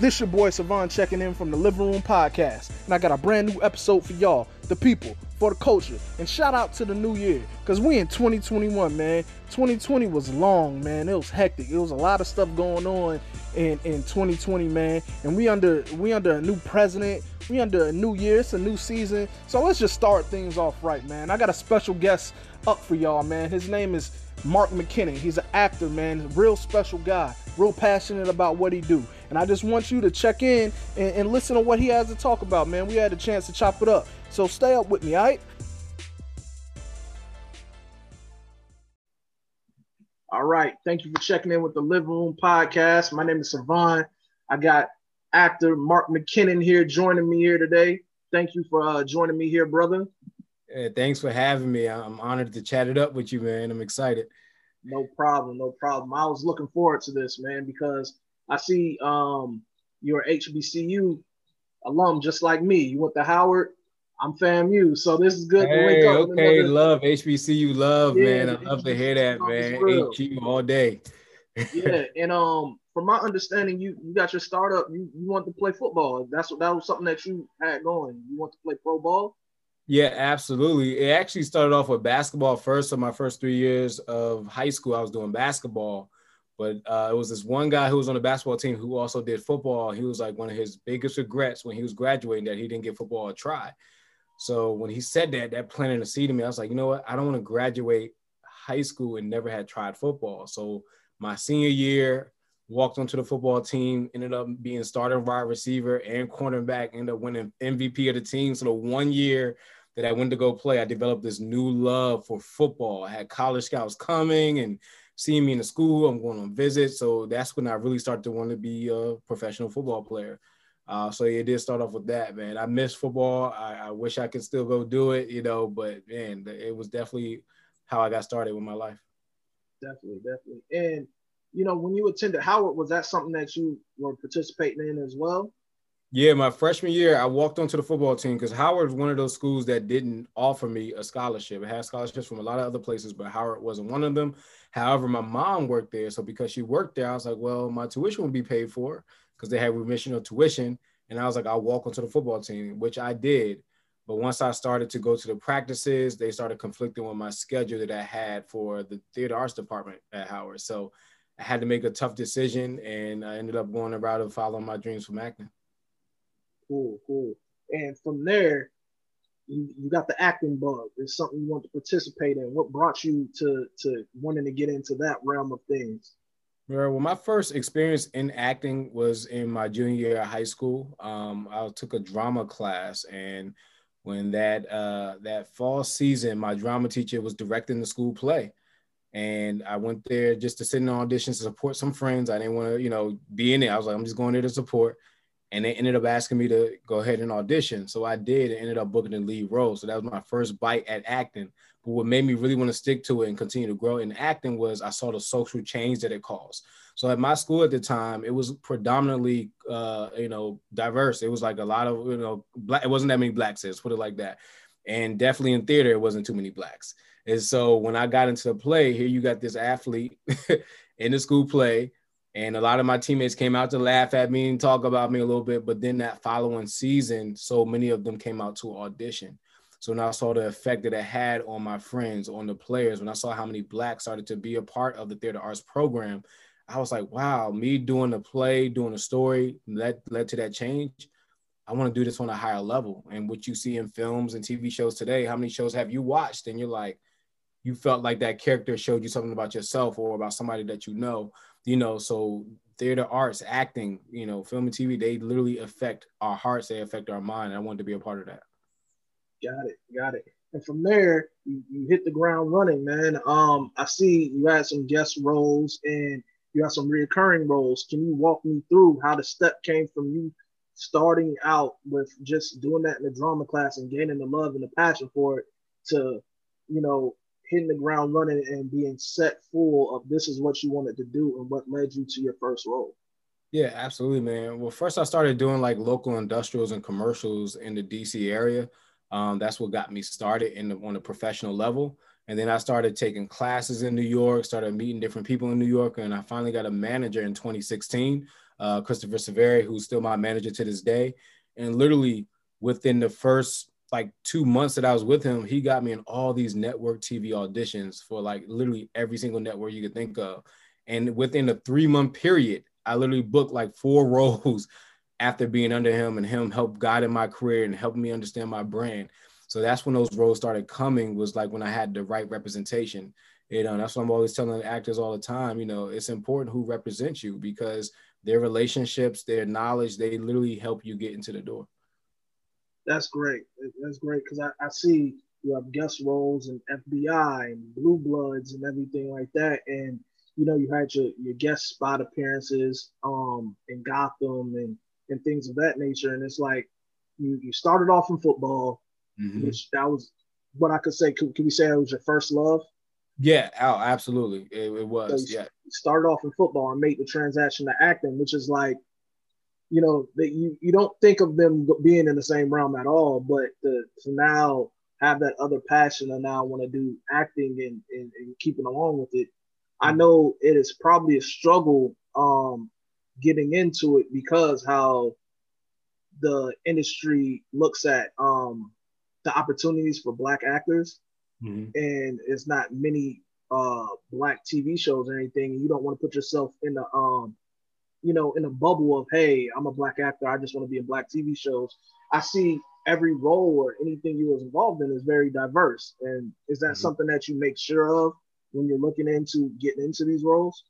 This your boy Savon checking in from the Living Room Podcast, and I got a brand new episode for y'all, the people, for the culture. And shout out to the new year, cause we in 2021, man. 2020 was long, man. It was hectic. It was a lot of stuff going on in, in 2020, man. And we under we under a new president. We under a new year. It's a new season. So let's just start things off right, man. I got a special guest up for y'all, man. His name is Mark McKinnon. He's an actor, man. Real special guy. Real passionate about what he do. And I just want you to check in and, and listen to what he has to talk about, man. We had a chance to chop it up. So stay up with me, all right? All right. Thank you for checking in with the Living Room Podcast. My name is Savon. I got actor Mark McKinnon here joining me here today. Thank you for uh, joining me here, brother. Hey, thanks for having me. I'm honored to chat it up with you, man. I'm excited. No problem, no problem. I was looking forward to this, man, because I see um, you're HBCU alum just like me. You went to Howard. I'm FAMU, so this is good. Hey, okay, love HBCU, love yeah, man. I love to hear that, man. HU all day. yeah, and um, from my understanding, you you got your startup. You you want to play football. That's what that was something that you had going. You want to play pro ball. Yeah, absolutely. It actually started off with basketball first. So my first three years of high school, I was doing basketball. But uh, it was this one guy who was on the basketball team who also did football. He was like one of his biggest regrets when he was graduating that he didn't get football a try. So when he said that, that planted a seed in me. I was like, you know what? I don't want to graduate high school and never had tried football. So my senior year, walked onto the football team, ended up being starting wide receiver and cornerback, ended up winning MVP of the team. So the one year that I went to go play, I developed this new love for football. I had college scouts coming and seeing me in the school. I'm going on visits. So that's when I really started to want to be a professional football player. Uh, so it did start off with that, man. I miss football. I, I, wish I could still go do it, you know, but man, it was definitely how I got started with my life. Definitely, definitely. And you know, when you attended Howard, was that something that you were participating in as well? Yeah, my freshman year, I walked onto the football team because Howard was one of those schools that didn't offer me a scholarship. It had scholarships from a lot of other places, but Howard wasn't one of them. However, my mom worked there. So because she worked there, I was like, well, my tuition would be paid for because they had remission of tuition. And I was like, I'll walk onto the football team, which I did. But once I started to go to the practices, they started conflicting with my schedule that I had for the theater arts department at Howard. So I had to make a tough decision, and I ended up going the route of following my dreams from acting. Cool, cool. And from there, you, you got the acting bug. It's something you want to participate in. What brought you to to wanting to get into that realm of things? Well, my first experience in acting was in my junior year of high school. Um, I took a drama class, and when that uh, that fall season, my drama teacher was directing the school play and I went there just to sit in auditions to support some friends. I didn't want to, you know, be in it. I was like, I'm just going there to support. And they ended up asking me to go ahead and audition. So I did and ended up booking the lead role. So that was my first bite at acting. But what made me really want to stick to it and continue to grow in acting was I saw the social change that it caused. So at my school at the time, it was predominantly, uh, you know, diverse. It was like a lot of, you know, black. It wasn't that many blacks. Let's put it like that. And definitely in theater, it wasn't too many blacks. And so when I got into the play, here you got this athlete in the school play, and a lot of my teammates came out to laugh at me and talk about me a little bit. But then that following season, so many of them came out to audition. So when I saw the effect that it had on my friends, on the players, when I saw how many blacks started to be a part of the theater arts program, I was like, wow, me doing the play, doing the story, that led to that change. I want to do this on a higher level. And what you see in films and TV shows today, how many shows have you watched? And you're like, you felt like that character showed you something about yourself or about somebody that you know you know so theater arts acting you know film and tv they literally affect our hearts they affect our mind. I wanted to be a part of that. Got it got it. And from there you, you hit the ground running man. Um i see you had some guest roles and you had some reoccurring roles. Can you walk me through how the step came from you starting out with just doing that in the drama class and gaining the love and the passion for it to you know hitting the ground running and being set full of this is what you wanted to do and what led you to your first role? Yeah, absolutely, man. Well, first I started doing like local industrials and commercials in the DC area. Um, that's what got me started in the, on a professional level. And then I started taking classes in New York, started meeting different people in New York, and I finally got a manager in 2016 uh, Christopher Severi, who's still my manager to this day. And literally within the first like two months that I was with him, he got me in all these network TV auditions for like literally every single network you could think of. And within a three month period, I literally booked like four roles after being under him and him helped guide in my career and helping me understand my brand. So that's when those roles started coming was like when I had the right representation. You know, that's what I'm always telling actors all the time. You know, it's important who represents you because their relationships, their knowledge, they literally help you get into the door. That's great. That's great because I, I see you have guest roles in FBI and Blue Bloods and everything like that. And you know, you had your, your guest spot appearances um in Gotham and and things of that nature. And it's like you you started off in football, mm-hmm. which that was what I could say. Can, can we say it was your first love? Yeah, oh, absolutely. It, it was. So yeah. Started off in football and made the transaction to acting, which is like, you know, that you, you don't think of them being in the same realm at all, but to, to now have that other passion and now want to do acting and, and, and keeping along with it. I mm-hmm. know it is probably a struggle um, getting into it because how the industry looks at um, the opportunities for black actors mm-hmm. and it's not many uh black TV shows or anything, you don't want to put yourself in the um you know in a bubble of hey, I'm a black actor, I just want to be in black TV shows. I see every role or anything you was involved in is very diverse. And is that mm-hmm. something that you make sure of when you're looking into getting into these roles?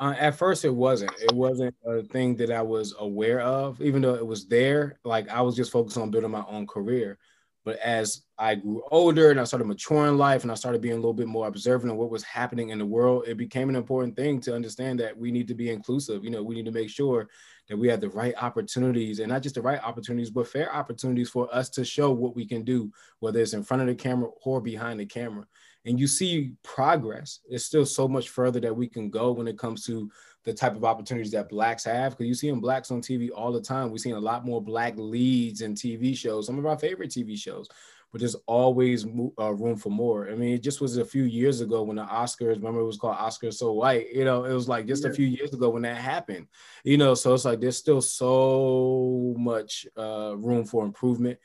Uh, at first, it wasn't. It wasn't a thing that I was aware of, even though it was there. Like I was just focused on building my own career. But as I grew older and I started maturing in life and I started being a little bit more observant of what was happening in the world, it became an important thing to understand that we need to be inclusive. You know, we need to make sure that we have the right opportunities and not just the right opportunities, but fair opportunities for us to show what we can do, whether it's in front of the camera or behind the camera. And you see progress. There's still so much further that we can go when it comes to the type of opportunities that blacks have because you see them blacks on TV all the time. We've seen a lot more black leads in TV shows, some of our favorite TV shows, but there's always uh, room for more. I mean, it just was a few years ago when the Oscars, remember it was called Oscars So White, you know, it was like just yeah. a few years ago when that happened, you know, so it's like there's still so much uh, room for improvement.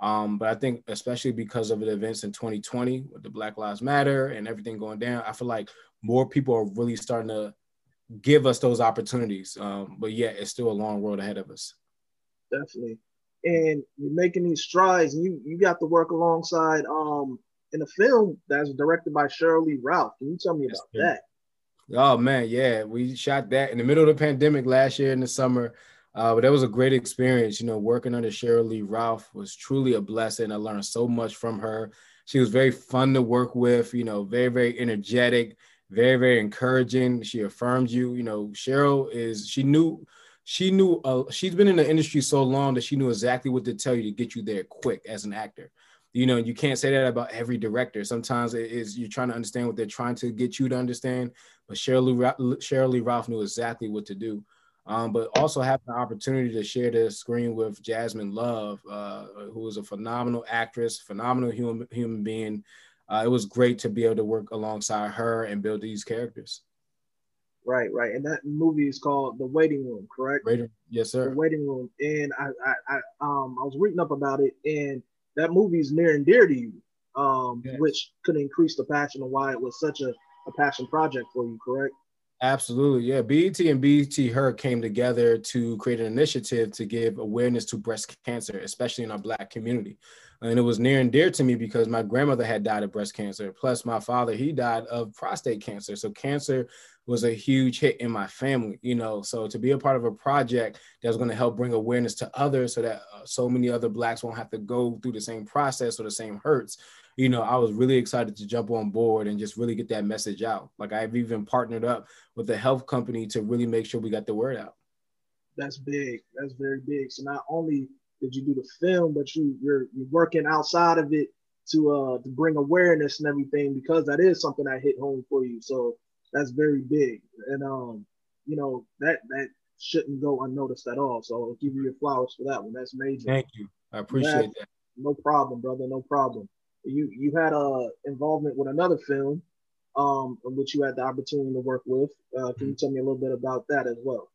Um, but I think especially because of the events in 2020 with the Black Lives Matter and everything going down, I feel like more people are really starting to give us those opportunities. Um, but yeah, it's still a long road ahead of us. Definitely. And you're making these strides, and you you got to work alongside um in a film that's directed by Sheryl Lee Ralph. Can you tell me about that? Oh man, yeah, we shot that in the middle of the pandemic last year in the summer. Uh, but that was a great experience. You know, working under Sheryl Lee Ralph was truly a blessing. I learned so much from her. She was very fun to work with. You know, very very energetic very very encouraging. She affirmed you you know Sheryl is she knew she knew uh, she's been in the industry so long that she knew exactly what to tell you to get you there quick as an actor. You know you can't say that about every director. Sometimes it is you're trying to understand what they're trying to get you to understand but Sheryl lee, sheryl lee ralph knew exactly what to do. Um, but also having the opportunity to share the screen with Jasmine Love, uh, who is a phenomenal actress, phenomenal human human being, uh, it was great to be able to work alongside her and build these characters. Right, right, and that movie is called The Waiting Room, correct? Waiting, yes, sir. The Waiting Room, and I, I, I, um, I was reading up about it, and that movie is near and dear to you, um, yes. which could increase the passion of why it was such a, a passion project for you, correct? Absolutely, yeah. BET and BET Her came together to create an initiative to give awareness to breast cancer, especially in our Black community and it was near and dear to me because my grandmother had died of breast cancer plus my father he died of prostate cancer. So cancer was a huge hit in my family you know so to be a part of a project that's going to help bring awareness to others so that uh, so many other blacks won't have to go through the same process or the same hurts you know i was really excited to jump on board and just really get that message out. Like i've even partnered up with a health company to really make sure we got the word out. That's big. That's very big. So not only did you do the film, but you you're you're working outside of it to uh to bring awareness and everything because that is something that hit home for you. So that's very big, and um you know that that shouldn't go unnoticed at all. So I'll give you your flowers for that one. That's major. Thank you. I appreciate that. No problem, brother. No problem. You you had a uh, involvement with another film, um, in which you had the opportunity to work with. Uh, can you tell me a little bit about that as well?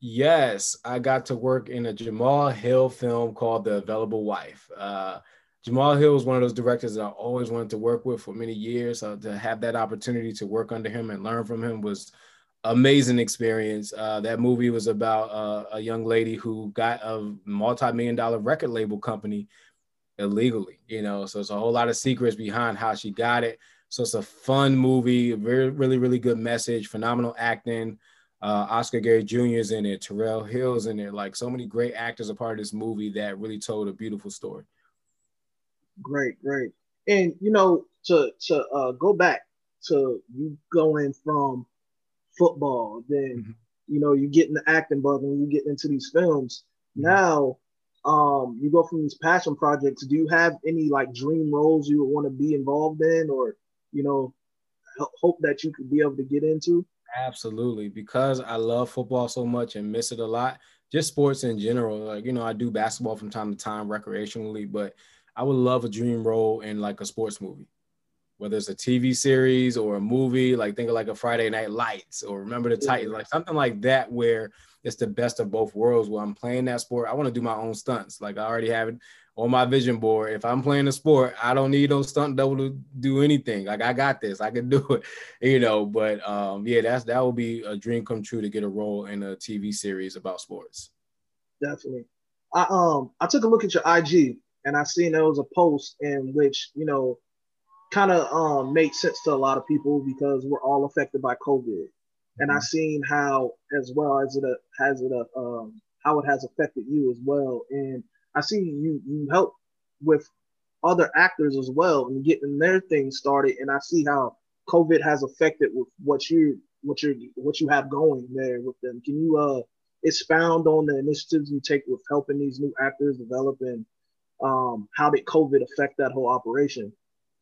Yes, I got to work in a Jamal Hill film called The Available Wife. Uh, Jamal Hill was one of those directors that I always wanted to work with for many years. So to have that opportunity to work under him and learn from him was amazing experience. Uh, that movie was about uh, a young lady who got a multi-million dollar record label company illegally, you know, so it's a whole lot of secrets behind how she got it. So it's a fun movie, very, really, really good message, phenomenal acting. Uh, Oscar Gary Jr. is in it, Terrell Hill's in it, like so many great actors are part of this movie that really told a beautiful story. Great, great. And you know, to to uh, go back to you going from football, then mm-hmm. you know you get in the acting bug and you get into these films. Mm-hmm. Now, um, you go from these passion projects. Do you have any like dream roles you would want to be involved in, or you know, hope that you could be able to get into? Absolutely, because I love football so much and miss it a lot. Just sports in general. Like you know, I do basketball from time to time recreationally, but I would love a dream role in like a sports movie, whether it's a TV series or a movie. Like think of like a Friday Night Lights or Remember the Titans, like something like that where it's the best of both worlds. Where I'm playing that sport, I want to do my own stunts. Like I already have it on my vision board. If I'm playing a sport, I don't need no stunt double to do anything. Like I got this, I can do it, you know. But um, yeah, that's that would be a dream come true to get a role in a TV series about sports. Definitely. I um I took a look at your IG and I seen there was a post in which you know kind of um made sense to a lot of people because we're all affected by COVID, and I mm-hmm. seen how as well as it uh, has it uh, um how it has affected you as well, and I see you you help with other actors as well and getting their things started, and I see how COVID has affected with what you what you what you have going there with them. Can you uh expound on the initiatives you take with helping these new actors develop and um, how did COVID affect that whole operation?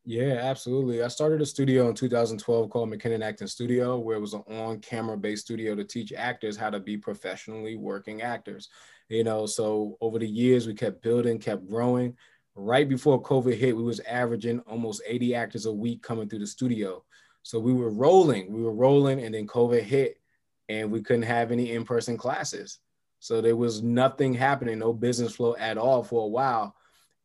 Yeah, absolutely. I started a studio in 2012 called McKinnon Acting Studio, where it was an on-camera based studio to teach actors how to be professionally working actors. You know, so over the years we kept building, kept growing. Right before COVID hit, we was averaging almost 80 actors a week coming through the studio. So we were rolling, we were rolling, and then COVID hit, and we couldn't have any in-person classes. So there was nothing happening, no business flow at all for a while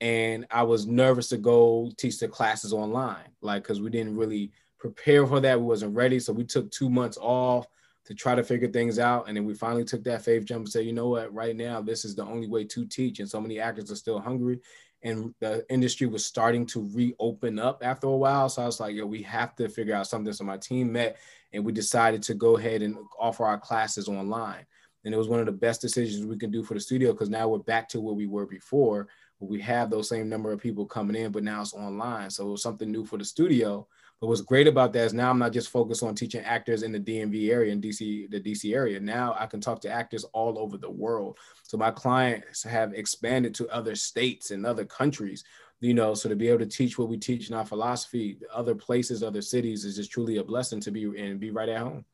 and I was nervous to go teach the classes online, like because we didn't really prepare for that. We wasn't ready, so we took two months off to try to figure things out, and then we finally took that faith jump and said, you know what, right now this is the only way to teach, and so many actors are still hungry, and the industry was starting to reopen up after a while. So I was like, yo, we have to figure out something. So my team met, and we decided to go ahead and offer our classes online. And it was one of the best decisions we can do for the studio because now we're back to where we were before we have those same number of people coming in, but now it's online. So it was something new for the studio. But what's great about that is now I'm not just focused on teaching actors in the DMV area in DC, the DC area. Now I can talk to actors all over the world. So my clients have expanded to other states and other countries, you know, so to be able to teach what we teach in our philosophy, other places, other cities is just truly a blessing to be and be right at home.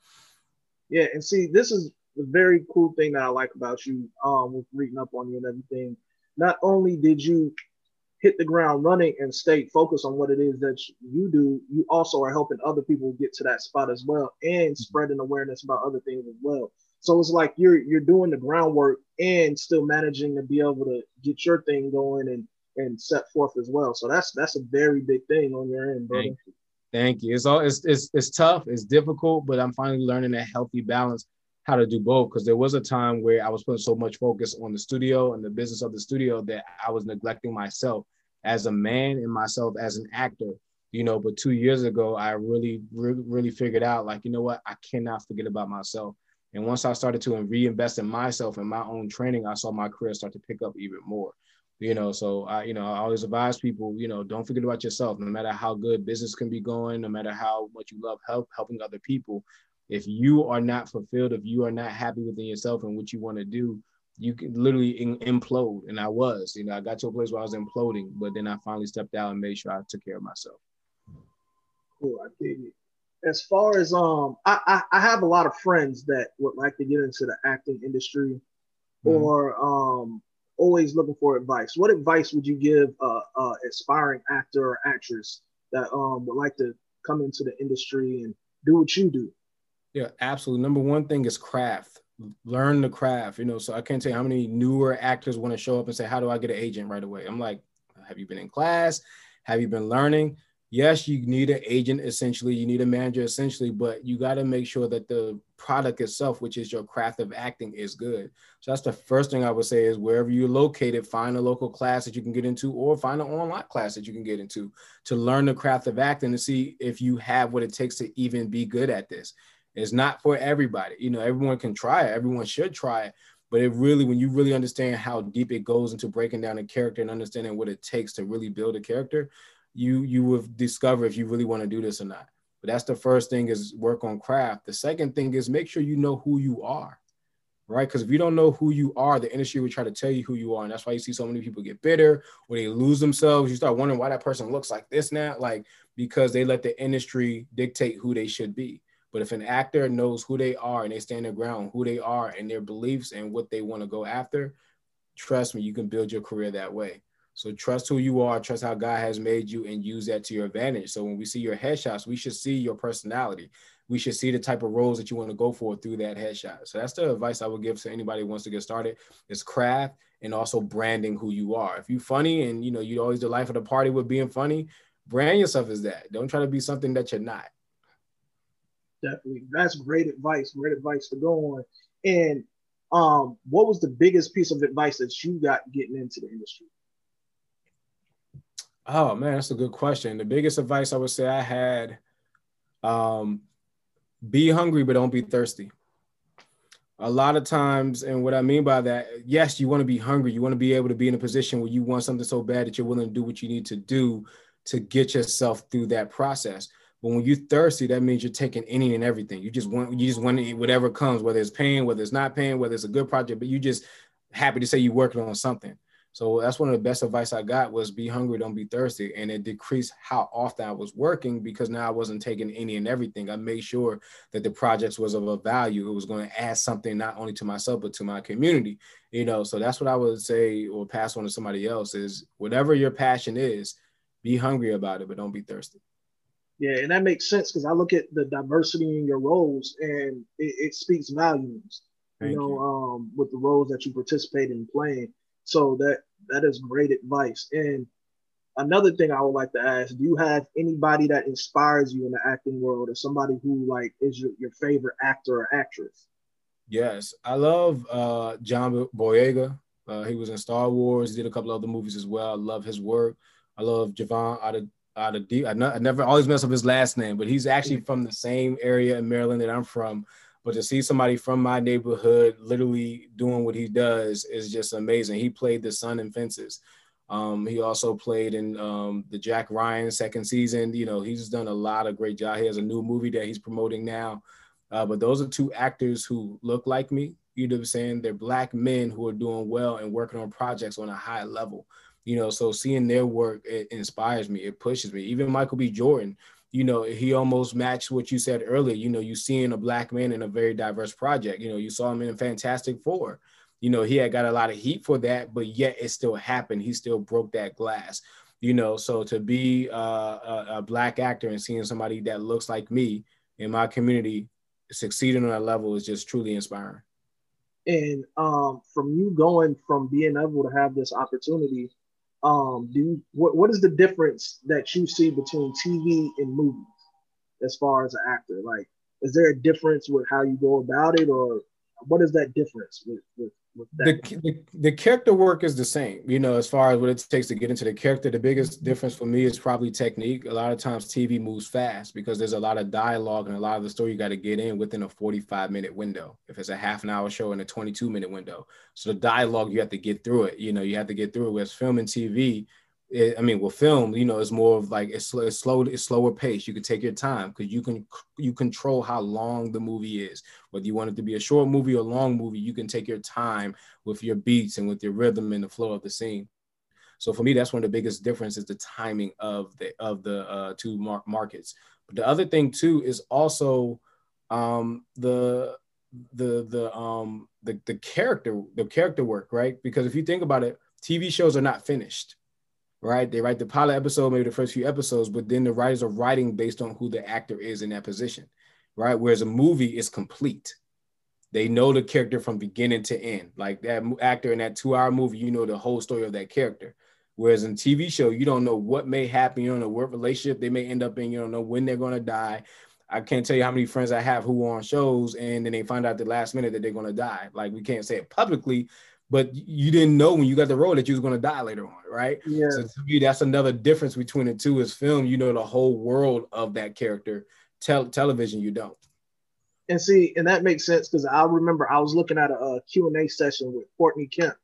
Yeah, and see, this is the very cool thing that I like about you, um, with reading up on you and everything not only did you hit the ground running and stay focused on what it is that you do, you also are helping other people get to that spot as well and mm-hmm. spreading awareness about other things as well. So it's like you're you're doing the groundwork and still managing to be able to get your thing going and and set forth as well. So that's that's a very big thing on your end, brother. Thank you. Thank you. It's all it's, it's it's tough, it's difficult, but I'm finally learning a healthy balance how to do both because there was a time where I was putting so much focus on the studio and the business of the studio that I was neglecting myself as a man and myself as an actor. You know, but two years ago, I really, really, really figured out like, you know what, I cannot forget about myself. And once I started to reinvest in myself and my own training, I saw my career start to pick up even more. You know, so I, you know, I always advise people, you know, don't forget about yourself. No matter how good business can be going, no matter how much you love help helping other people, if you are not fulfilled, if you are not happy within yourself and what you want to do, you can literally in, implode. And I was, you know, I got to a place where I was imploding, but then I finally stepped out and made sure I took care of myself. Cool, I dig it. As far as um, I, I, I have a lot of friends that would like to get into the acting industry, mm-hmm. or um, always looking for advice. What advice would you give a, a aspiring actor or actress that um would like to come into the industry and do what you do? Yeah, absolutely. Number one thing is craft. learn the craft. You know, so I can't tell you how many newer actors want to show up and say, "How do I get an agent right away?" I'm like, "Have you been in class? Have you been learning?" Yes, you need an agent essentially, you need a manager essentially, but you got to make sure that the product itself, which is your craft of acting, is good. So that's the first thing I would say is wherever you're located, find a local class that you can get into, or find an online class that you can get into to learn the craft of acting to see if you have what it takes to even be good at this. It's not for everybody. You know, everyone can try it. Everyone should try it. But it really, when you really understand how deep it goes into breaking down a character and understanding what it takes to really build a character, you you will discover if you really want to do this or not. But that's the first thing is work on craft. The second thing is make sure you know who you are, right? Because if you don't know who you are, the industry will try to tell you who you are, and that's why you see so many people get bitter or they lose themselves. You start wondering why that person looks like this now, like because they let the industry dictate who they should be. But if an actor knows who they are and they stand their ground, who they are and their beliefs and what they want to go after, trust me, you can build your career that way. So trust who you are, trust how God has made you, and use that to your advantage. So when we see your headshots, we should see your personality. We should see the type of roles that you want to go for through that headshot. So that's the advice I would give to anybody who wants to get started: is craft and also branding who you are. If you're funny and you know you always the life of the party with being funny, brand yourself as that. Don't try to be something that you're not definitely. That's great advice. Great advice to go on. And um, what was the biggest piece of advice that you got getting into the industry? Oh man, that's a good question. The biggest advice I would say I had, um, be hungry but don't be thirsty. A lot of times, and what I mean by that, yes, you want to be hungry. You want to be able to be in a position where you want something so bad that you're willing to do what you need to do to get yourself through that process. But when you're thirsty, that means you're taking any and everything. You just want you just want to eat whatever comes, whether it's pain, whether it's not pain, whether it's a good project, but you just happy to say you're working on something. So that's one of the best advice I got was be hungry, don't be thirsty. And it decreased how often I was working because now I wasn't taking any and everything. I made sure that the projects was of a value. It was going to add something not only to myself, but to my community. You know, so that's what I would say or pass on to somebody else is whatever your passion is, be hungry about it, but don't be thirsty. Yeah, and that makes sense because I look at the diversity in your roles and it, it speaks volumes. Thank you know, you. Um, with the roles that you participate in playing. So that that is great advice. And another thing I would like to ask: Do you have anybody that inspires you in the acting world, or somebody who like is your, your favorite actor or actress? Yes, I love uh, John Boyega. Uh, he was in Star Wars. He did a couple other movies as well. I love his work. I love Jovan Ad- out of deep. I, I never always mess up his last name, but he's actually from the same area in Maryland that I'm from. But to see somebody from my neighborhood literally doing what he does is just amazing. He played the son in Fences. Um, he also played in um, the Jack Ryan second season. You know, he's done a lot of great job. He has a new movie that he's promoting now. Uh, but those are two actors who look like me. You know what I'm saying? They're black men who are doing well and working on projects on a high level you know so seeing their work it inspires me it pushes me. Even michael b. Jordan you know he almost matched what you said earlier you know you seeing a black man in a very diverse project you know you saw him in fantastic four. You know he had got a lot of heat for that but yet it still happened. He still broke that glass you know. So to be uh, a, a black actor and seeing somebody that looks like me in my community succeeding on that level is just truly inspiring. And um, from you going from being able to have this opportunity um, do you, what what is the difference that you see between TV and movies as far as an actor? Like, is there a difference with how you go about it, or what is that difference with, with the, the, the character work is the same you know as far as what it takes to get into the character. The biggest difference for me is probably technique. A lot of times tv moves fast because there's a lot of dialogue and a lot of the story you got to get in within a 45 minute window. If it's a half an hour show in a 22 minute window. So the dialogue you have to get through it you know you have to get through it. Whereas film and tv it, I mean, with film, you know, it's more of like it's, it's slow, it's slower pace. You can take your time because you can you control how long the movie is. Whether you want it to be a short movie or long movie, you can take your time with your beats and with your rhythm and the flow of the scene. So for me, that's one of the biggest differences: the timing of the of the uh, two mar- markets. But the other thing too is also um, the the the um the the character the character work, right? Because if you think about it, TV shows are not finished right? They write the pilot episode, maybe the first few episodes, but then the writers are writing based on who the actor is in that position, right? Whereas a movie is complete. They know the character from beginning to end. Like that actor in that two-hour movie, you know the whole story of that character. Whereas in TV show, you don't know what may happen. You don't know what relationship they may end up in. You don't know when they're going to die. I can't tell you how many friends I have who are on shows and then they find out the last minute that they're going to die. Like we can't say it publicly, but you didn't know when you got the role that you was going to die later on, right? Yeah. So to me, that's another difference between the two. Is film, you know the whole world of that character. Tel- television, you don't. And see, and that makes sense because I remember I was looking at a, a Q&A session with Courtney Kemp,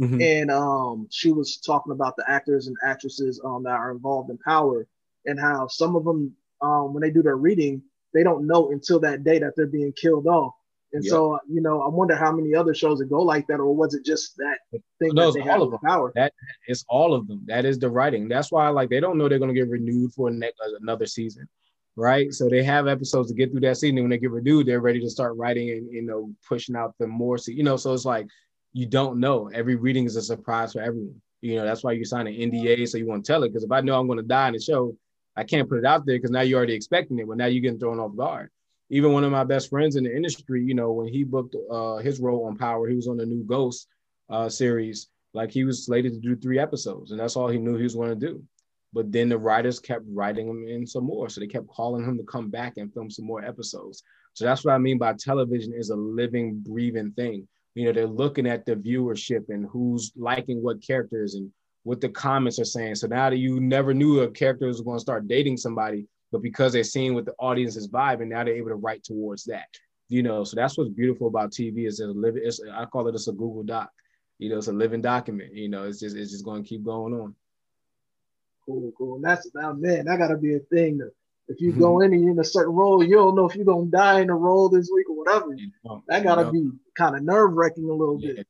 mm-hmm. and um, she was talking about the actors and actresses um, that are involved in Power and how some of them, um, when they do their reading, they don't know until that day that they're being killed off. And yep. so, you know, I wonder how many other shows that go like that, or was it just that thing no, that they all of them. power? That it's all of them. That is the writing. That's why, like, they don't know they're going to get renewed for next, uh, another season, right? So they have episodes to get through that season. When they get renewed, they're ready to start writing and you know pushing out the more. Se- you know, so it's like you don't know. Every reading is a surprise for everyone. You know, that's why you sign an NDA so you want to tell it. Because if I know I'm going to die in the show, I can't put it out there because now you're already expecting it. But now you're getting thrown off guard. Even one of my best friends in the industry, you know, when he booked uh, his role on Power, he was on the new Ghost uh, series. Like he was slated to do three episodes, and that's all he knew he was going to do. But then the writers kept writing him in some more, so they kept calling him to come back and film some more episodes. So that's what I mean by television is a living, breathing thing. You know, they're looking at the viewership and who's liking what characters and what the comments are saying. So now that you never knew a character was going to start dating somebody, but because they're seeing what the audience is vibing, now they're able to write towards that. You know, so that's what's beautiful about TV is that a living. It's, I call it it's a Google Doc. You know, it's a living document. You know, it's just it's just going to keep going on. Cool, cool. And that's now, man, that got to be a thing. That if you mm-hmm. go in and you're in a certain role, you don't know if you're gonna die in a role this week or whatever. That got to be kind of nerve wracking a little yeah. bit.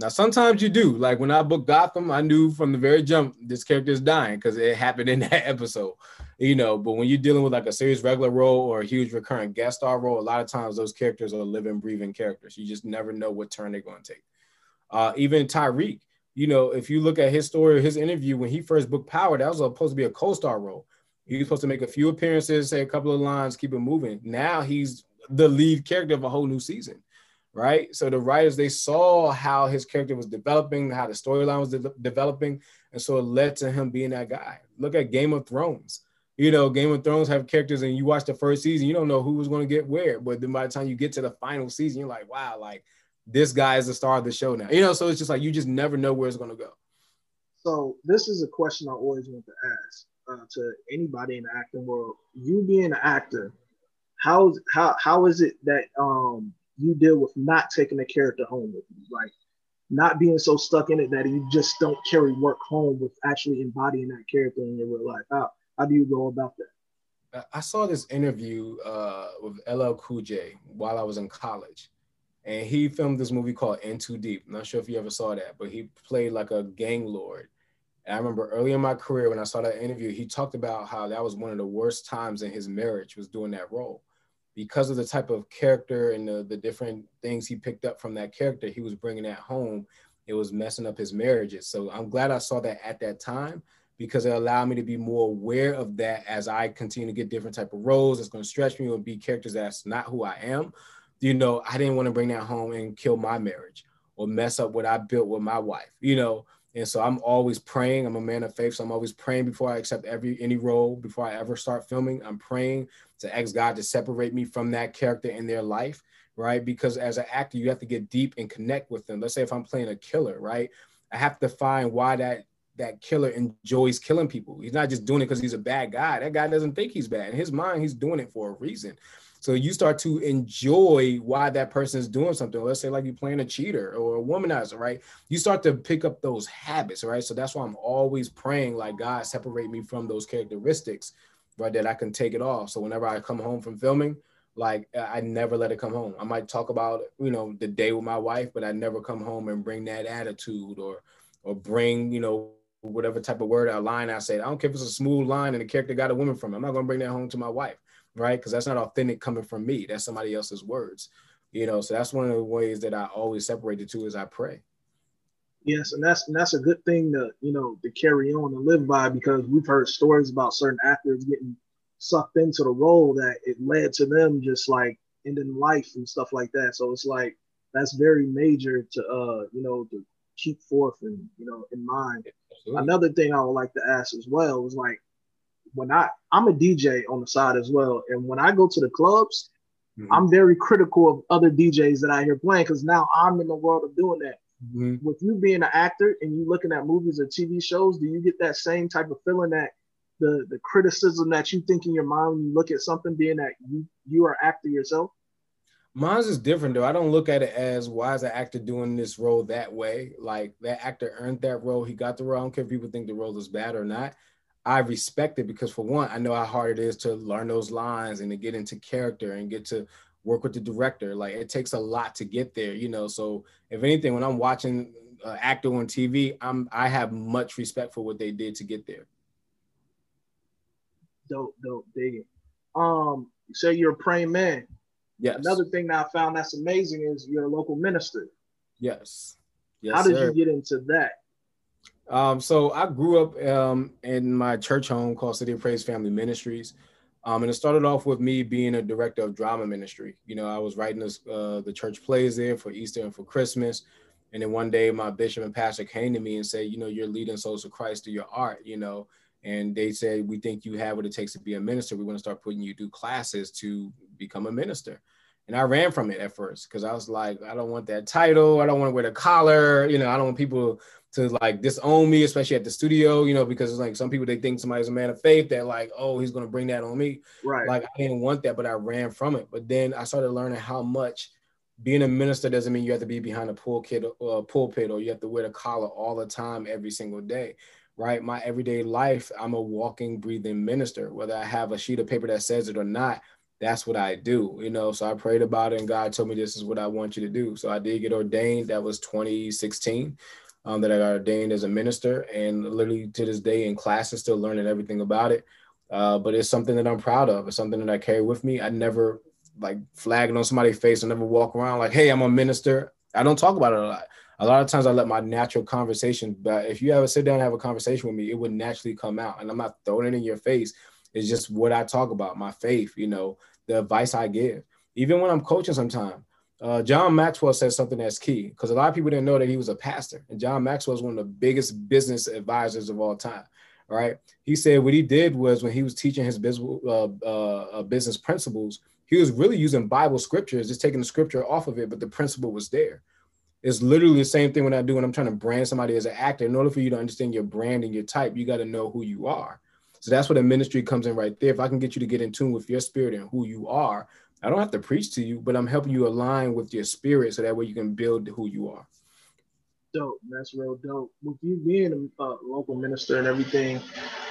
Now, sometimes you do. Like when I booked Gotham, I knew from the very jump this character is dying because it happened in that episode, you know. But when you're dealing with like a serious regular role or a huge recurrent guest star role, a lot of times those characters are living, breathing characters. You just never know what turn they're going to take. Uh, even Tariq, you know, if you look at his story, his interview when he first booked Power, that was supposed to be a co-star role. He was supposed to make a few appearances, say a couple of lines, keep it moving. Now he's the lead character of a whole new season right? So the writers they saw how his character was developing, how the storyline was de- developing, and so it led to him being that guy. Look at Game of Thrones. You know, Game of Thrones have characters, and you watch the first season, you don't know who was going to get where, but then by the time you get to the final season, you're like, wow, like this guy is the star of the show now. You know, so it's just like you just never know where it's going to go. So this is a question I always want to ask uh, to anybody in the acting world. You being an actor, how how how is it that um you deal with not taking the character home with you, like not being so stuck in it that you just don't carry work home with actually embodying that character in your real life. How how do you go about that? I saw this interview uh, with LL Cool J while I was in college, and he filmed this movie called In Too Deep. I'm not sure if you ever saw that, but he played like a gang lord. And I remember early in my career when I saw that interview, he talked about how that was one of the worst times in his marriage was doing that role because of the type of character and the, the different things he picked up from that character he was bringing at home it was messing up his marriages. So i'm glad i saw that at that time because it allowed me to be more aware of that as i continue to get different type of roles it's going to stretch me and be characters that's not who i am. You know i didn't want to bring that home and kill my marriage or mess up what i built with my wife you know and so I'm always praying. I'm a man of faith, so I'm always praying before I accept every any role. Before I ever start filming, I'm praying to ask God to separate me from that character in their life, right? Because as an actor, you have to get deep and connect with them. Let's say if I'm playing a killer, right? I have to find why that that killer enjoys killing people. He's not just doing it because he's a bad guy. That guy doesn't think he's bad. In his mind, he's doing it for a reason. So you start to enjoy why that person is doing something. Let's say like you're playing a cheater or a womanizer, right? You start to pick up those habits, right? So that's why I'm always praying like God separate me from those characteristics, right? That I can take it off. So whenever I come home from filming, like I never let it come home. I might talk about you know the day with my wife, but I never come home and bring that attitude or or bring you know whatever type of word or line I say. I don't care if it's a smooth line and the character got a woman from it. I'm not gonna bring that home to my wife right? Because that's not authentic coming from me. That's somebody else's words. You know, so that's one of the ways that I always separate the two is I pray. Yes, and that's and that's a good thing to you know to carry on and live by because we've heard stories about certain actors getting sucked into the role that it led to them just like ending life and stuff like that. So it's like that's very major to uh you know to keep forth and you know in mind. Absolutely. Another thing I would like to ask as well is like when I I'm a DJ on the side as well, and when I go to the clubs, mm-hmm. I'm very critical of other DJs that I hear playing because now I'm in the world of doing that. Mm-hmm. With you being an actor and you looking at movies or TV shows, do you get that same type of feeling that the the criticism that you think in your mind when you look at something, being that you you are actor yourself? Mine's is different though. I don't look at it as why is the actor doing this role that way? Like that actor earned that role. He got the role. I don't care if people think the role is bad or not. I respect it because for one, I know how hard it is to learn those lines and to get into character and get to work with the director. Like it takes a lot to get there, you know. So if anything, when I'm watching an actor on TV, I'm I have much respect for what they did to get there. Dope, dope, dig it. Um, you say you're a praying man. Yes. Another thing that I found that's amazing is you're a local minister. Yes. Yes. How did sir. you get into that? Um, so I grew up um, in my church home called City of Praise Family Ministries. Um, and it started off with me being a director of drama ministry. You know, I was writing this, uh, the church plays there for Easter and for Christmas. And then one day my bishop and pastor came to me and said, you know, you're leading souls to Christ through your art, you know. And they said, we think you have what it takes to be a minister. We want to start putting you through classes to become a minister. And I ran from it at first because I was like, I don't want that title. I don't want to wear the collar. You know, I don't want people to like disown me, especially at the studio, you know, because it's like some people they think somebody's a man of faith that like, oh, he's gonna bring that on me. Right. Like I didn't want that, but I ran from it. But then I started learning how much being a minister doesn't mean you have to be behind a pulpit, uh, pulpit or you have to wear the collar all the time every single day. Right. My everyday life, I'm a walking, breathing minister. Whether I have a sheet of paper that says it or not, that's what I do, you know. So I prayed about it, and God told me this is what I want you to do. So I did get ordained. That was 2016 um, that I got ordained as a minister, and literally to this day in classes, still learning everything about it. Uh, but it's something that I'm proud of. It's something that I carry with me. I never like flagging on somebody's face. I never walk around like, "Hey, I'm a minister." I don't talk about it a lot. A lot of times, I let my natural conversation. But if you ever sit down and have a conversation with me, it would naturally come out, and I'm not throwing it in your face. It's just what I talk about, my faith. You know, the advice I give. Even when I'm coaching, sometimes uh, John Maxwell says something that's key because a lot of people didn't know that he was a pastor. And John Maxwell is one of the biggest business advisors of all time. Right? He said what he did was when he was teaching his business uh, uh, uh, business principles, he was really using Bible scriptures, just taking the scripture off of it, but the principle was there. It's literally the same thing when I do when I'm trying to brand somebody as an actor. In order for you to understand your brand and your type, you got to know who you are. So that's where the ministry comes in right there. If I can get you to get in tune with your spirit and who you are, I don't have to preach to you, but I'm helping you align with your spirit so that way you can build who you are. Dope. That's real dope. With you being a local minister and everything,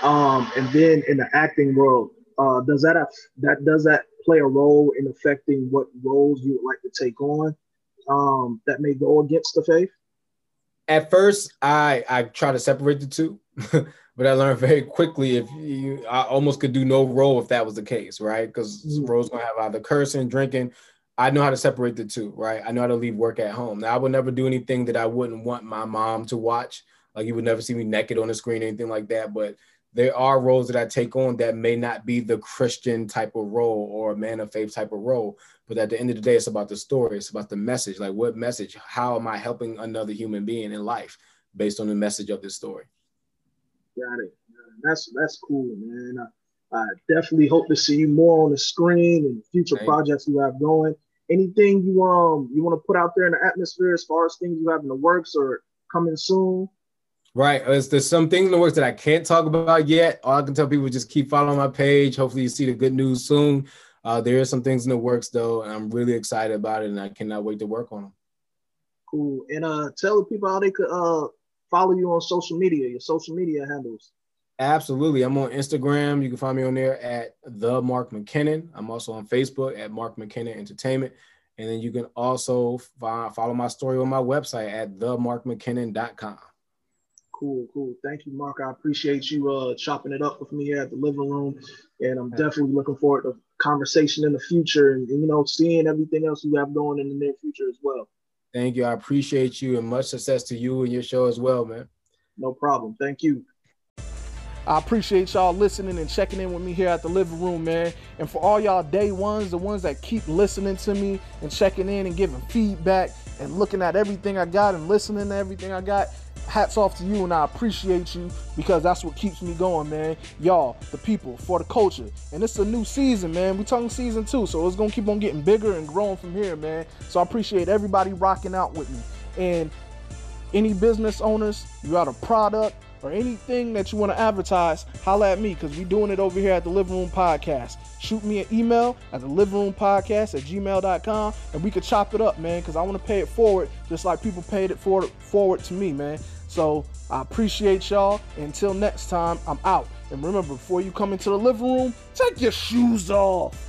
um, and then in the acting world, uh, does that have, that does that play a role in affecting what roles you would like to take on um, that may go against the faith? At first, I I try to separate the two. but I learned very quickly if you, I almost could do no role if that was the case, right? Because mm-hmm. roles gonna have either cursing, drinking. I know how to separate the two, right? I know how to leave work at home. Now I would never do anything that I wouldn't want my mom to watch. Like you would never see me naked on the screen, anything like that. But there are roles that I take on that may not be the Christian type of role or a man of faith type of role. But at the end of the day, it's about the story. It's about the message. Like what message? How am I helping another human being in life based on the message of this story? Got it. That's that's cool, man. I, I, definitely hope to see you more on the screen and future projects you have going. Anything you um you want to put out there in the atmosphere as far as things you have in the works or coming soon? Right. There's some things in the works that I can't talk about yet. All I can tell people is just keep following my page. Hopefully, you see the good news soon. Uh, there are some things in the works though, and I'm really excited about it, and I cannot wait to work on them. Cool. And uh, tell the people how they could uh follow you on social media, your social media handles. Absolutely. I'm on Instagram. You can find me on there at the Mark McKinnon. I'm also on Facebook at Mark McKinnon Entertainment. And then you can also find, follow my story on my website at themarkmckinnon.com. Cool, cool. Thank you, Mark. I appreciate you uh, chopping it up with me here at the living room. And I'm definitely looking forward to conversation in the future and, and you know, seeing everything else you have going in the near future as well. Thank you. I appreciate you and much success to you and your show as well, man. No problem. Thank you. I appreciate y'all listening and checking in with me here at the living room, man. And for all y'all day ones, the ones that keep listening to me and checking in and giving feedback and looking at everything I got and listening to everything I got, hats off to you and I appreciate you because that's what keeps me going, man. Y'all, the people, for the culture. And it's a new season, man. We talking season two, so it's gonna keep on getting bigger and growing from here, man. So I appreciate everybody rocking out with me. And any business owners, you got a product or anything that you want to advertise, holla at me because we doing it over here at the Living Room Podcast. Shoot me an email at the Living Room Podcast at gmail.com and we could chop it up, man, because I want to pay it forward just like people paid it forward, forward to me, man. So I appreciate y'all. Until next time, I'm out. And remember, before you come into the living room, take your shoes off.